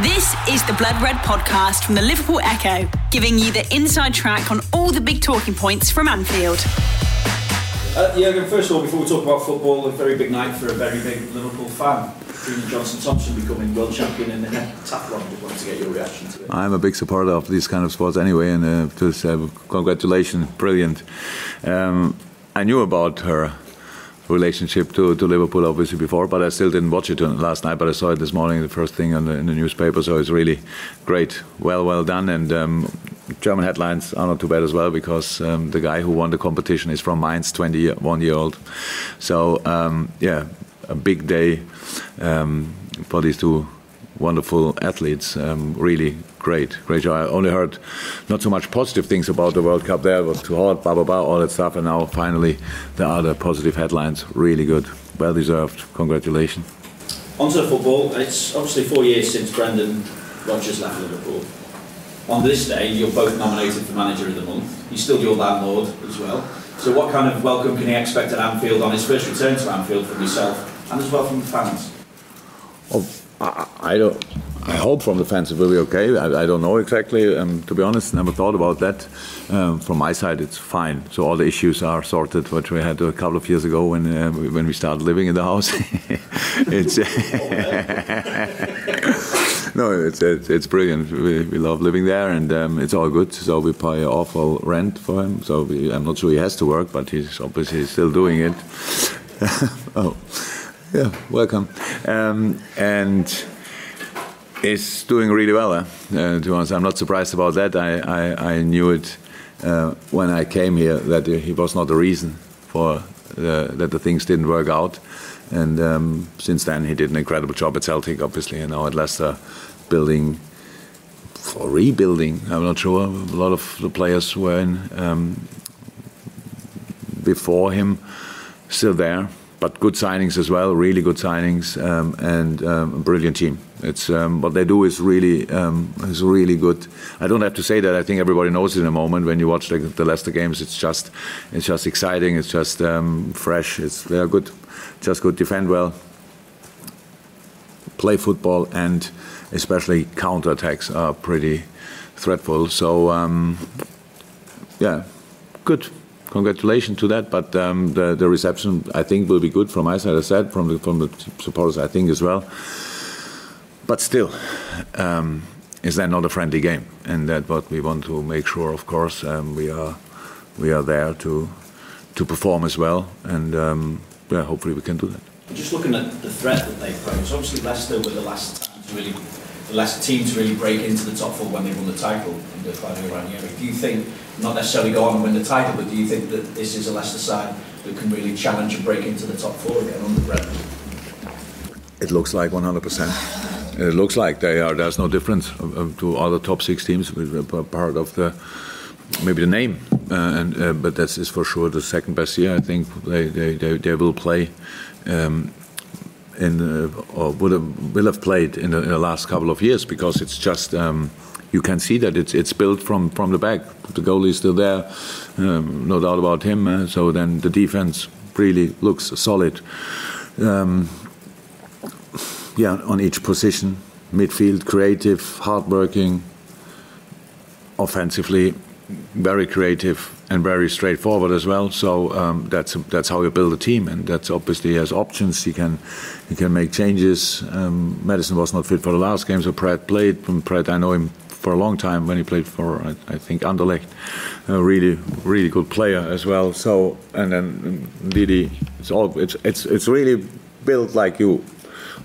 This is the Blood Red podcast from the Liverpool Echo, giving you the inside track on all the big talking points from Anfield. Uh, Jurgen, first of all, before we talk about football, a very big night for a very big Liverpool fan. Julian Johnson Thompson becoming world champion in the decathlon. Just wanted to get your reaction to it. I'm a big supporter of these kind of sports anyway, and uh, just uh, congratulations, brilliant. Um, I knew about her relationship to, to Liverpool obviously before, but I still didn't watch it last night. But I saw it this morning, the first thing the, in the newspaper. So it's really great, well, well done. And um, German headlines are not too bad as well because um, the guy who won the competition is from Mainz, 21 year old. So um, yeah, a big day um, for these two wonderful athletes. Um, really great, great job. I only heard not so much positive things about the World Cup there. It was too hot, blah blah blah, all that stuff. And now finally, there are the positive headlines. Really good, well deserved. Congratulations. Onto football. It's obviously four years since Brendan Rodgers left Liverpool. On this day, you're both nominated for Manager of the Month. He's still your landlord as well. So, what kind of welcome can he expect at Anfield on his first return to Anfield from yourself and as well from the fans? Oh, I, I don't. I hope from the fans it will be okay. I, I don't know exactly. Um, to be honest, never thought about that. Um, from my side, it's fine. So all the issues are sorted, which we had a couple of years ago when uh, when we started living in the house. it's no, it's, it's, it's brilliant. We, we love living there, and um, it's all good. So we pay awful rent for him. So we, I'm not sure he has to work, but he's obviously still doing it. oh, yeah, welcome. Um, and is doing really well. Eh? Uh, to be honest, I'm not surprised about that. I, I, I knew it uh, when I came here that he was not the reason for uh, that the things didn't work out. And um, since then, he did an incredible job at Celtic, obviously, and now at Leicester, building or rebuilding. I'm not sure. A lot of the players were in um, before him still there but good signings as well, really good signings, um, and um, a brilliant team. It's um, what they do is really um, is really good. I don't have to say that. I think everybody knows it in a moment when you watch the, the Leicester games. It's just it's just exciting. It's just um, fresh. It's they're good, just good. Defend well, play football, and especially counter attacks are pretty threatful. So yeah, good congratulations to that. But um, the, the reception, I think, will be good from my side. I said from the from the supporters, I think as well. But still, um, is that not a friendly game? And that's what we want to make sure. Of course, um, we are we are there to to perform as well, and um, yeah, hopefully we can do that. Just looking at the threat that they pose, obviously Leicester were the last really the last team to really break into the top four when they won the title under Claudio Ranieri. Do you think not necessarily go on and win the title, but do you think that this is a Leicester side that can really challenge and break into the top four again under Brendan? It looks like 100%. It looks like they are. There's no difference to other top six teams. Part of the maybe the name, uh, and uh, but that is for sure the second best year. I think they they, they, they will play. Um, in, uh, or would have, will have played in the, in the, last couple of years because it's just um, you can see that it's it's built from from the back. The goalie is still there, um, no doubt about him. Uh, so then the defense really looks solid. Um, yeah, on each position, midfield, creative, hardworking, offensively, very creative and very straightforward as well. So um, that's that's how you build a team, and that's obviously has options. He can he can make changes. Um, Maddison was not fit for the last game, so Praet played. Praet, I know him for a long time when he played for I, I think Anderlecht, a really really good player as well. So and then Ndidi, it's all it's it's it's really built like you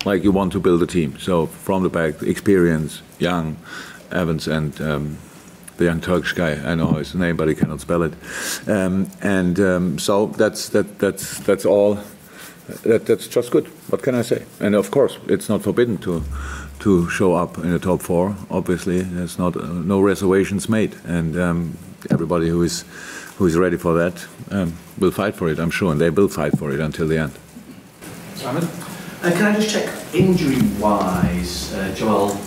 like you want to build a team. So from the back, experience, young, Evans and. Um, the young Turkish guy, I know his name, but he cannot spell it. Um, and um, so that's that that's that's all. That, that's just good. What can I say? And of course, it's not forbidden to to show up in the top four. Obviously, there's not uh, no reservations made, and um, everybody who is who is ready for that um, will fight for it. I'm sure, and they will fight for it until the end. Simon, uh, can I just check injury-wise, uh, Joel?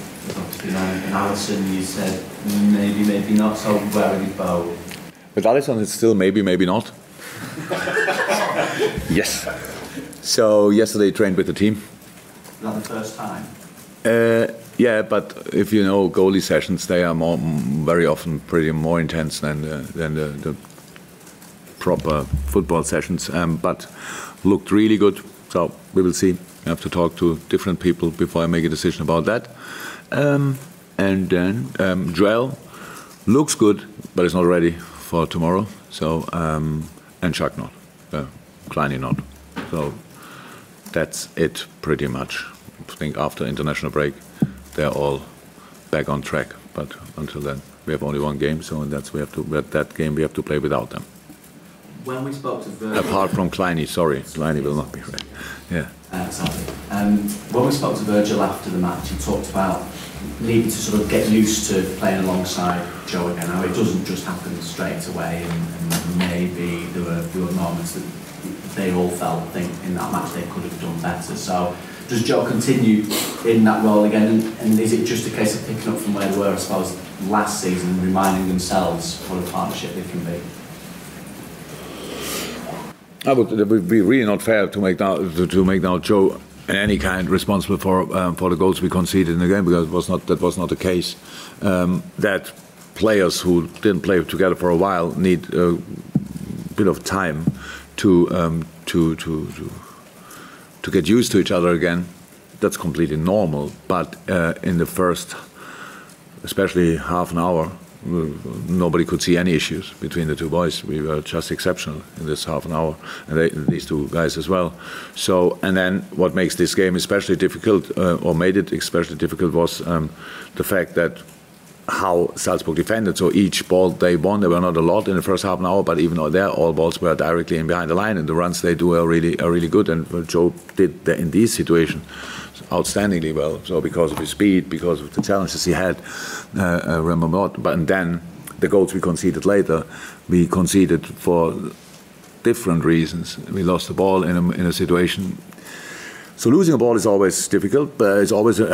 You know, and Alisson, you said maybe, maybe not. So where are you both? With Alisson, it's still maybe, maybe not. yes. So yesterday trained with the team. Not the first time. Uh, Yeah, but if you know goalie sessions, they are more, very often pretty more intense than the, than the, the proper football sessions. Um, but looked really good. So we will see. I have to talk to different people before I make a decision about that. Um, and then um, Joel looks good, but it's not ready for tomorrow. So um, and Shaq not, uh, not. So that's it pretty much. I think after international break, they're all back on track. But until then, we have only one game, so that's we have to. That game we have to play without them. When we spoke to Virgil, apart from Kleiny, sorry, Kleiny will not be ready. Yeah. Uh, exactly. Um, when we spoke to Virgil after the match, he talked about needing to sort of get used to playing alongside Joe again. Now it doesn't just happen straight away, and, and maybe there were there were moments that they all felt think in that match they could have done better. So does Joe continue in that role again, and, and is it just a case of picking up from where they were, I suppose, last season, and reminding themselves what a partnership they can be? I would, it would be really not fair to make now to, to make now Joe in any kind responsible for um, for the goals we conceded in the game because it was not that was not the case. Um, that players who didn't play together for a while need a bit of time to um, to, to to to get used to each other again. That's completely normal. But uh, in the first, especially half an hour, nobody could see any issues between the two boys. We were just exceptional in this half an hour, and they, these two guys as well. So, and then what makes this game especially difficult, uh, or made it especially difficult, was um, the fact that how Salzburg defended. So each ball they won, there were not a lot in the first half an hour, but even though there, all balls were directly in behind the line, and the runs they do are really are really good. And Joe did in these situations outstandingly well. So because of his speed, because of the challenges he had, uh, uh, remember. But and then the goals we conceded later, we conceded for different reasons. We lost the ball in a, in a situation so losing a ball is always difficult, it's always a,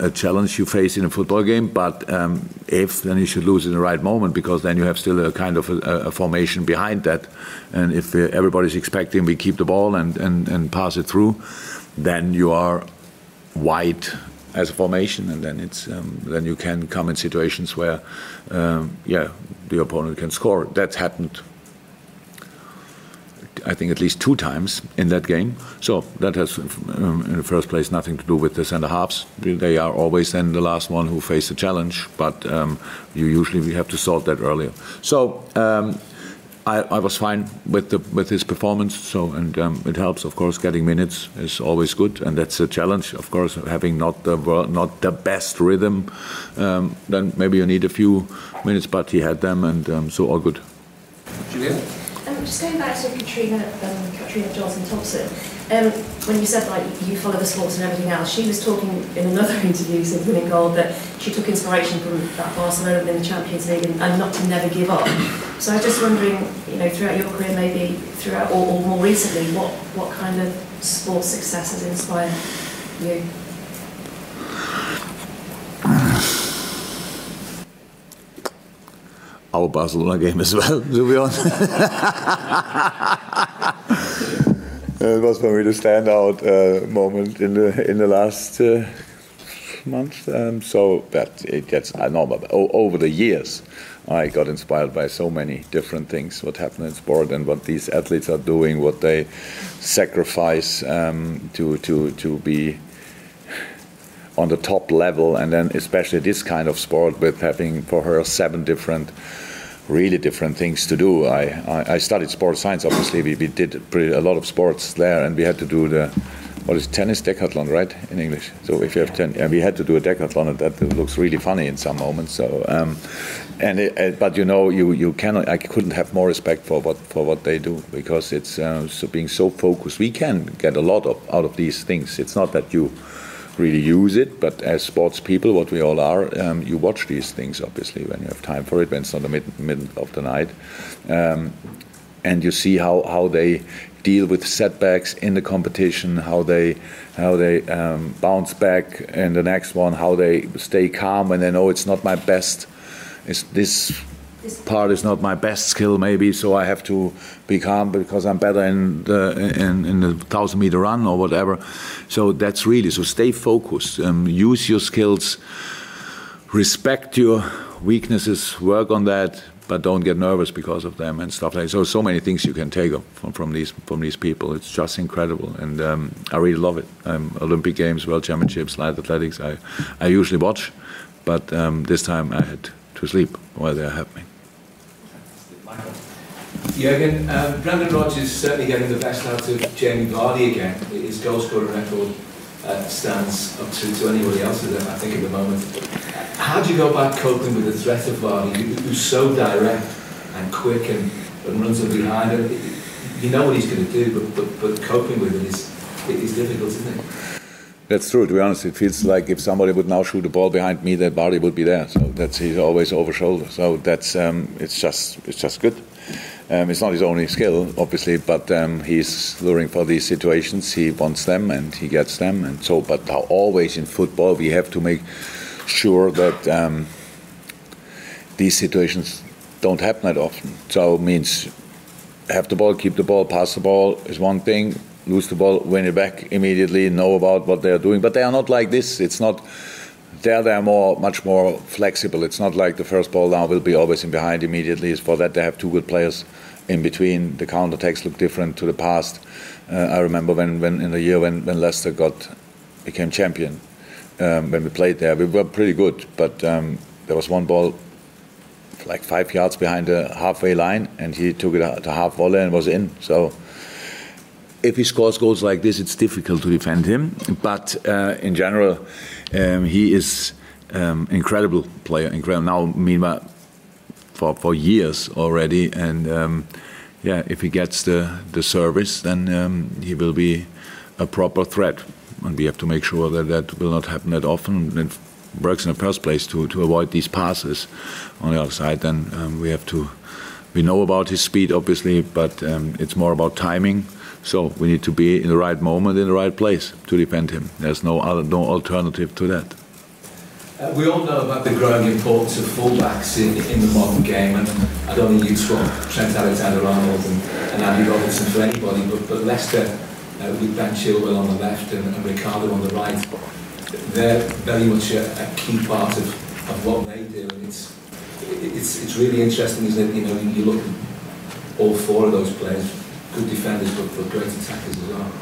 a, a challenge you face in a football game. But um, if then you should lose in the right moment because then you have still a kind of a, a formation behind that. And if everybody's expecting we keep the ball and, and, and pass it through, then you are wide as a formation, and then it's um, then you can come in situations where um, yeah the opponent can score. That happened I think, at least two times in that game. So that has, um, in the first place, nothing to do with the centre halves. They are always then the last one who face the challenge, but um, you usually we have to sort that earlier. So um, I, I, was fine with the with his performance. So and um, it helps, of course. Getting minutes is always good, and that's a challenge, of course. Having not the not the best rhythm, um, then maybe you need a few minutes, but he had them, and um, so all good. Julian just going back to Katrina, um, Katrina Johnson Thompson, um, when you said like you follow the sports and everything else, she was talking in another interview since winning gold that she took inspiration from that Barcelona in the Champions League and, and, not to never give up. So I was just wondering, you know, throughout your career, maybe throughout or, or more recently, what what kind of sports success has inspired you? Our Barcelona game as well, to be honest. it was for me the standout uh, moment in the in the last uh, month. Um, so that it gets I know, but over the years, I got inspired by so many different things. What happened in sport and what these athletes are doing, what they sacrifice um, to to to be on the top level, and then especially this kind of sport with having for her seven different, really different things to do. I, I, I studied sports science. Obviously, we, we did pretty, a lot of sports there, and we had to do the what is tennis decathlon, right, in English? So if you have ten, and we had to do a decathlon, and that looks really funny in some moments. So, um, and it, but you know, you you cannot. I couldn't have more respect for what for what they do because it's uh, so being so focused. We can get a lot of out of these things. It's not that you really use it. But as sports people, what we all are, um, you watch these things obviously when you have time for it, when it's not the mid, middle of the night, um, and you see how how they deal with setbacks in the competition, how they how they um, bounce back in the next one, how they stay calm when they know it's not my best. Is this part is not my best skill, maybe. So I have to be calm because I'm better in the in, in the thousand meter run or whatever. So that's really so. Stay focused. Um, use your skills. Respect your weaknesses. Work on that but don't get nervous because of them and stuff like that. So so many things you can take from, from these from these people. It's just incredible, and um, I really love it. Um, Olympic Games, World Championships, light athletics. I I usually watch, but um, this time I had to sleep while they're happening. Jürgen, um, Brendan Rodgers certainly getting the best out of Jamie Vardy again. His goal scoring record uh, stands up to, to anybody else's, I think, at the moment. How do you go about coping with the threat of Vardy, who's so direct and quick and, and runs up behind him? You know what he's going to do, but, but, but coping with it is, it is difficult, isn't it? That's true. To be honest, it feels like if somebody would now shoot the ball behind me, that Vardy would be there. So that's he's always over shoulder. So that's um, it's just it's just good. Um, it's not his only skill, obviously, but um, he's luring for these situations. He wants them and he gets them, and so. But always in football, we have to make sure that um, these situations don't happen that often. So means have the ball, keep the ball, pass the ball is one thing. Lose the ball, win it back immediately. Know about what they are doing, but they are not like this. It's not there they are more, much more flexible. It's not like the first ball now will be always in behind immediately. For that they have two good players in between. The counter attacks look different to the past. Uh, I remember when, when in the year when, when Leicester got became champion, um, when we played there, we were pretty good, but um, there was one ball like five yards behind the halfway line, and he took it to half volley and was in. So if he scores goals like this, it's difficult to defend him. But uh, in general, um, he is um, incredible player. Incredible. Now, meanwhile, for for years already, and um, yeah, if he gets the the service, then um, he will be a proper threat. And we have to make sure that that will not happen that often. It works in the first place to to avoid these passes on the other side. Then um, we have to. We know about his speed, obviously, but um, it's more about timing so we need to be in the right moment, in the right place to defend him. There's no other, no alternative to that. Uh, we all know about the growing importance of fullbacks in, in the modern game, and I don't think you swap Trent Alexander-Arnold and, and Andy Robertson for anybody, but, but Leicester uh, with Ben Chilwell on the left and, and Ricardo on the right, they're very much a, a key part of, of what they do, and it's it's it's really interesting, isn't it? You know, you look at all four of those players good defenders, but, great attackers as well.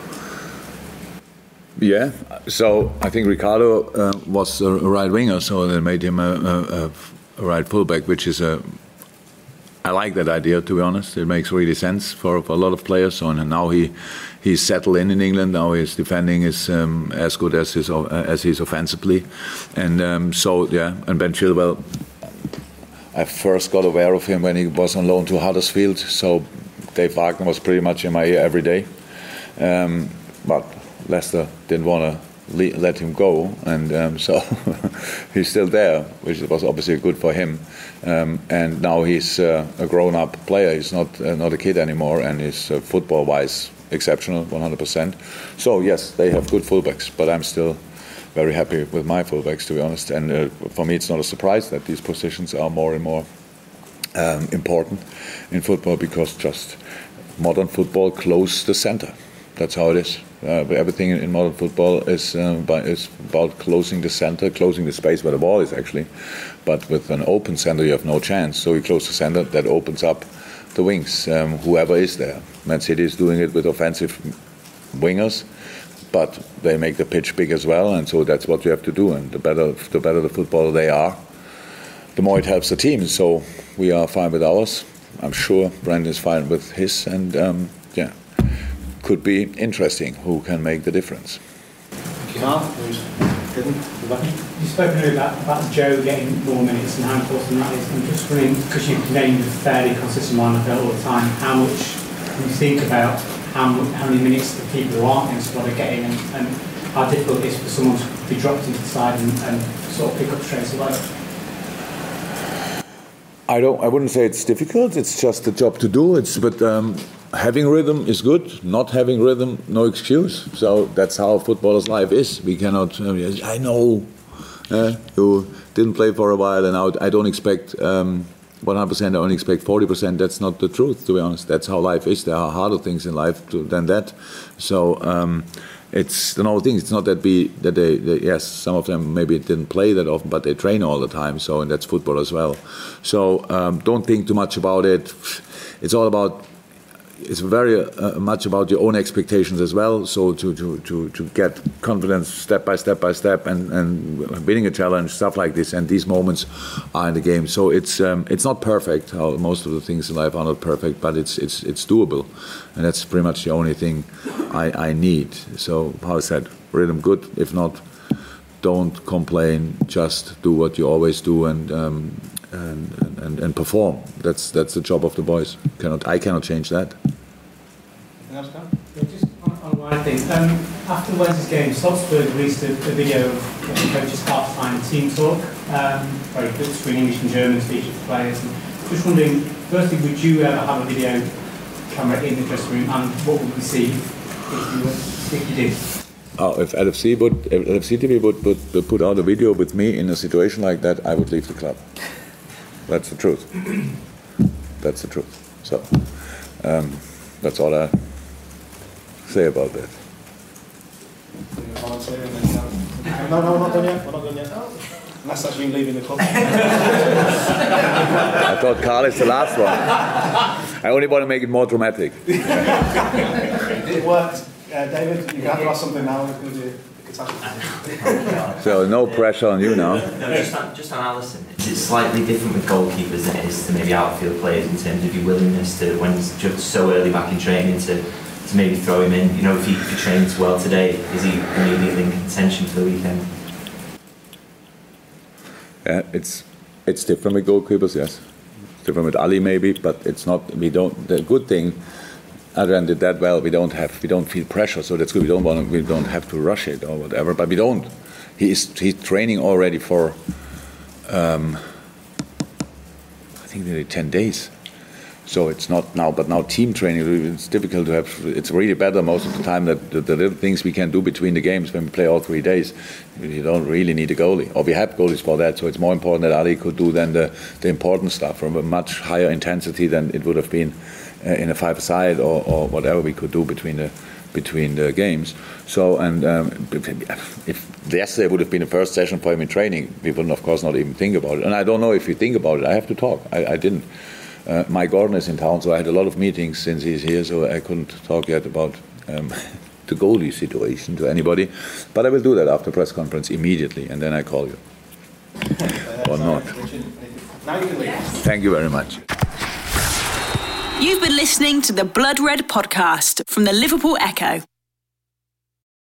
Yeah, so I think Ricardo uh, was a right winger, so they made him a, a, a, right fullback, which is a. I like that idea, to be honest. It makes really sense for, for a lot of players. So and now he he's settled in in England. Now his defending is um, as good as his uh, as he's offensively, and um, so yeah. And Ben Chilwell, I first got aware of him when he was on loan to Huddersfield. So Dave Wagner was pretty much in my ear every day. Um, but Leicester didn't want to le- let him go, and um, so he's still there, which was obviously good for him. Um, and now he's uh, a grown-up player. He's not uh, not a kid anymore, and he's uh, football-wise exceptional, 100%. So yes, they have good fullbacks, but I'm still very happy with my fullbacks, to be honest. And uh, for me, it's not a surprise that these positions are more and more um, important in football because just modern football closes the center. That's how it is. Uh, everything in modern football is, uh, by, is about closing the center, closing the space where the ball is actually. But with an open center, you have no chance. So you close the center, that opens up the wings, um, whoever is there. Man City is doing it with offensive wingers, but they make the pitch big as well, and so that's what you have to do. And the better, the better the footballer they are, the more it helps the team. So we are fine with ours. I'm sure Brendan is fine with his, and um, yeah, could be interesting who can make the difference. Mark, you spoke spoken about, about Joe getting more minutes and how important that is. I'm just wondering, because you've named a fairly consistent lineup all the time, how much you think about how, how many minutes the people who aren't in the squad are getting and, and how difficult it is for someone to be dropped into the side and, and sort of pick up straight away? I don't. I wouldn't say it's difficult. It's just a job to do. It's but um, having rhythm is good. Not having rhythm, no excuse. So that's how footballer's life is. We cannot. Uh, I know uh, you didn't play for a while, and I don't expect um, 100%, I only expect 40%. That's not the truth, to be honest. That's how life is. There are harder things in life to, than that. So um, it's the normal thing. It's not that we that they, they, yes, some of them maybe didn't play that often, but they train all the time. So and that's football as well. So um, don't think too much about it. It's all about it's very uh, much about your own expectations as well. So to, to, to, to get confidence step by step by step and, and winning a challenge, stuff like this, and these moments are in the game. So it's um, it's not perfect. How most of the things in life are not perfect, but it's it's it's doable, and that's pretty much the only thing I, I need. So Paul said, rhythm good. If not, don't complain. Just do what you always do and. Um, and, and, and perform. That's that's the job of the boys. Cannot I cannot change that. Yeah, just on, on one thing. Um, after Wednesday's game, Salzburg released a, a video of the coach's half-time team talk. Um, very good screen English and German speech of the players. And just wondering, firstly, would you ever have a video camera in the dressing room, and what would we see if you, were, if you did? Oh, if LFC would, if LFC TV would, would, would put out a video with me in a situation like that, I would leave the club. That's the truth. That's the truth. So um, that's all I say about that. No, no, we're not done yet. We're not done yet. Unless that's you leaving the club. I thought Carl is the last one. I only want to make it more dramatic. it worked. Uh, David, you have to ask something now. So no pressure on you now. No, just on, just on Alisson. Is it slightly different with goalkeepers than it is to maybe outfield players in terms of your willingness to, when he's just so early back in training, to, to maybe throw him in? You know, if he, if he trains well today, is he immediately in contention for the weekend? Yeah, it's it's different with goalkeepers, yes. Different with Ali maybe, but it's not. We don't. The good thing, Adrian did that well. We don't have. We don't feel pressure, so that's good. We don't want. We don't have to rush it or whatever. But we don't. He is. He's training already for. Um, I think nearly ten days. So it's not now, but now team training. It's difficult to have. It's really better most of the time that the, the little things we can do between the games when we play all three days. You don't really need a goalie, or we have goalies for that. So it's more important that Ali could do than the the important stuff from a much higher intensity than it would have been uh, in a five-side or, or whatever we could do between the between the games. So and um, if yesterday would have been the first session for him in training, we wouldn't of course not even think about it. And I don't know if you think about it. I have to talk. I, I didn't. Uh, Mike Gordon is in town, so I had a lot of meetings since he's here, so I couldn't talk yet about um, the goalie situation to anybody. But I will do that after press conference immediately, and then I call you. or not. Thank you very much. You've been listening to the Blood Red podcast from the Liverpool Echo.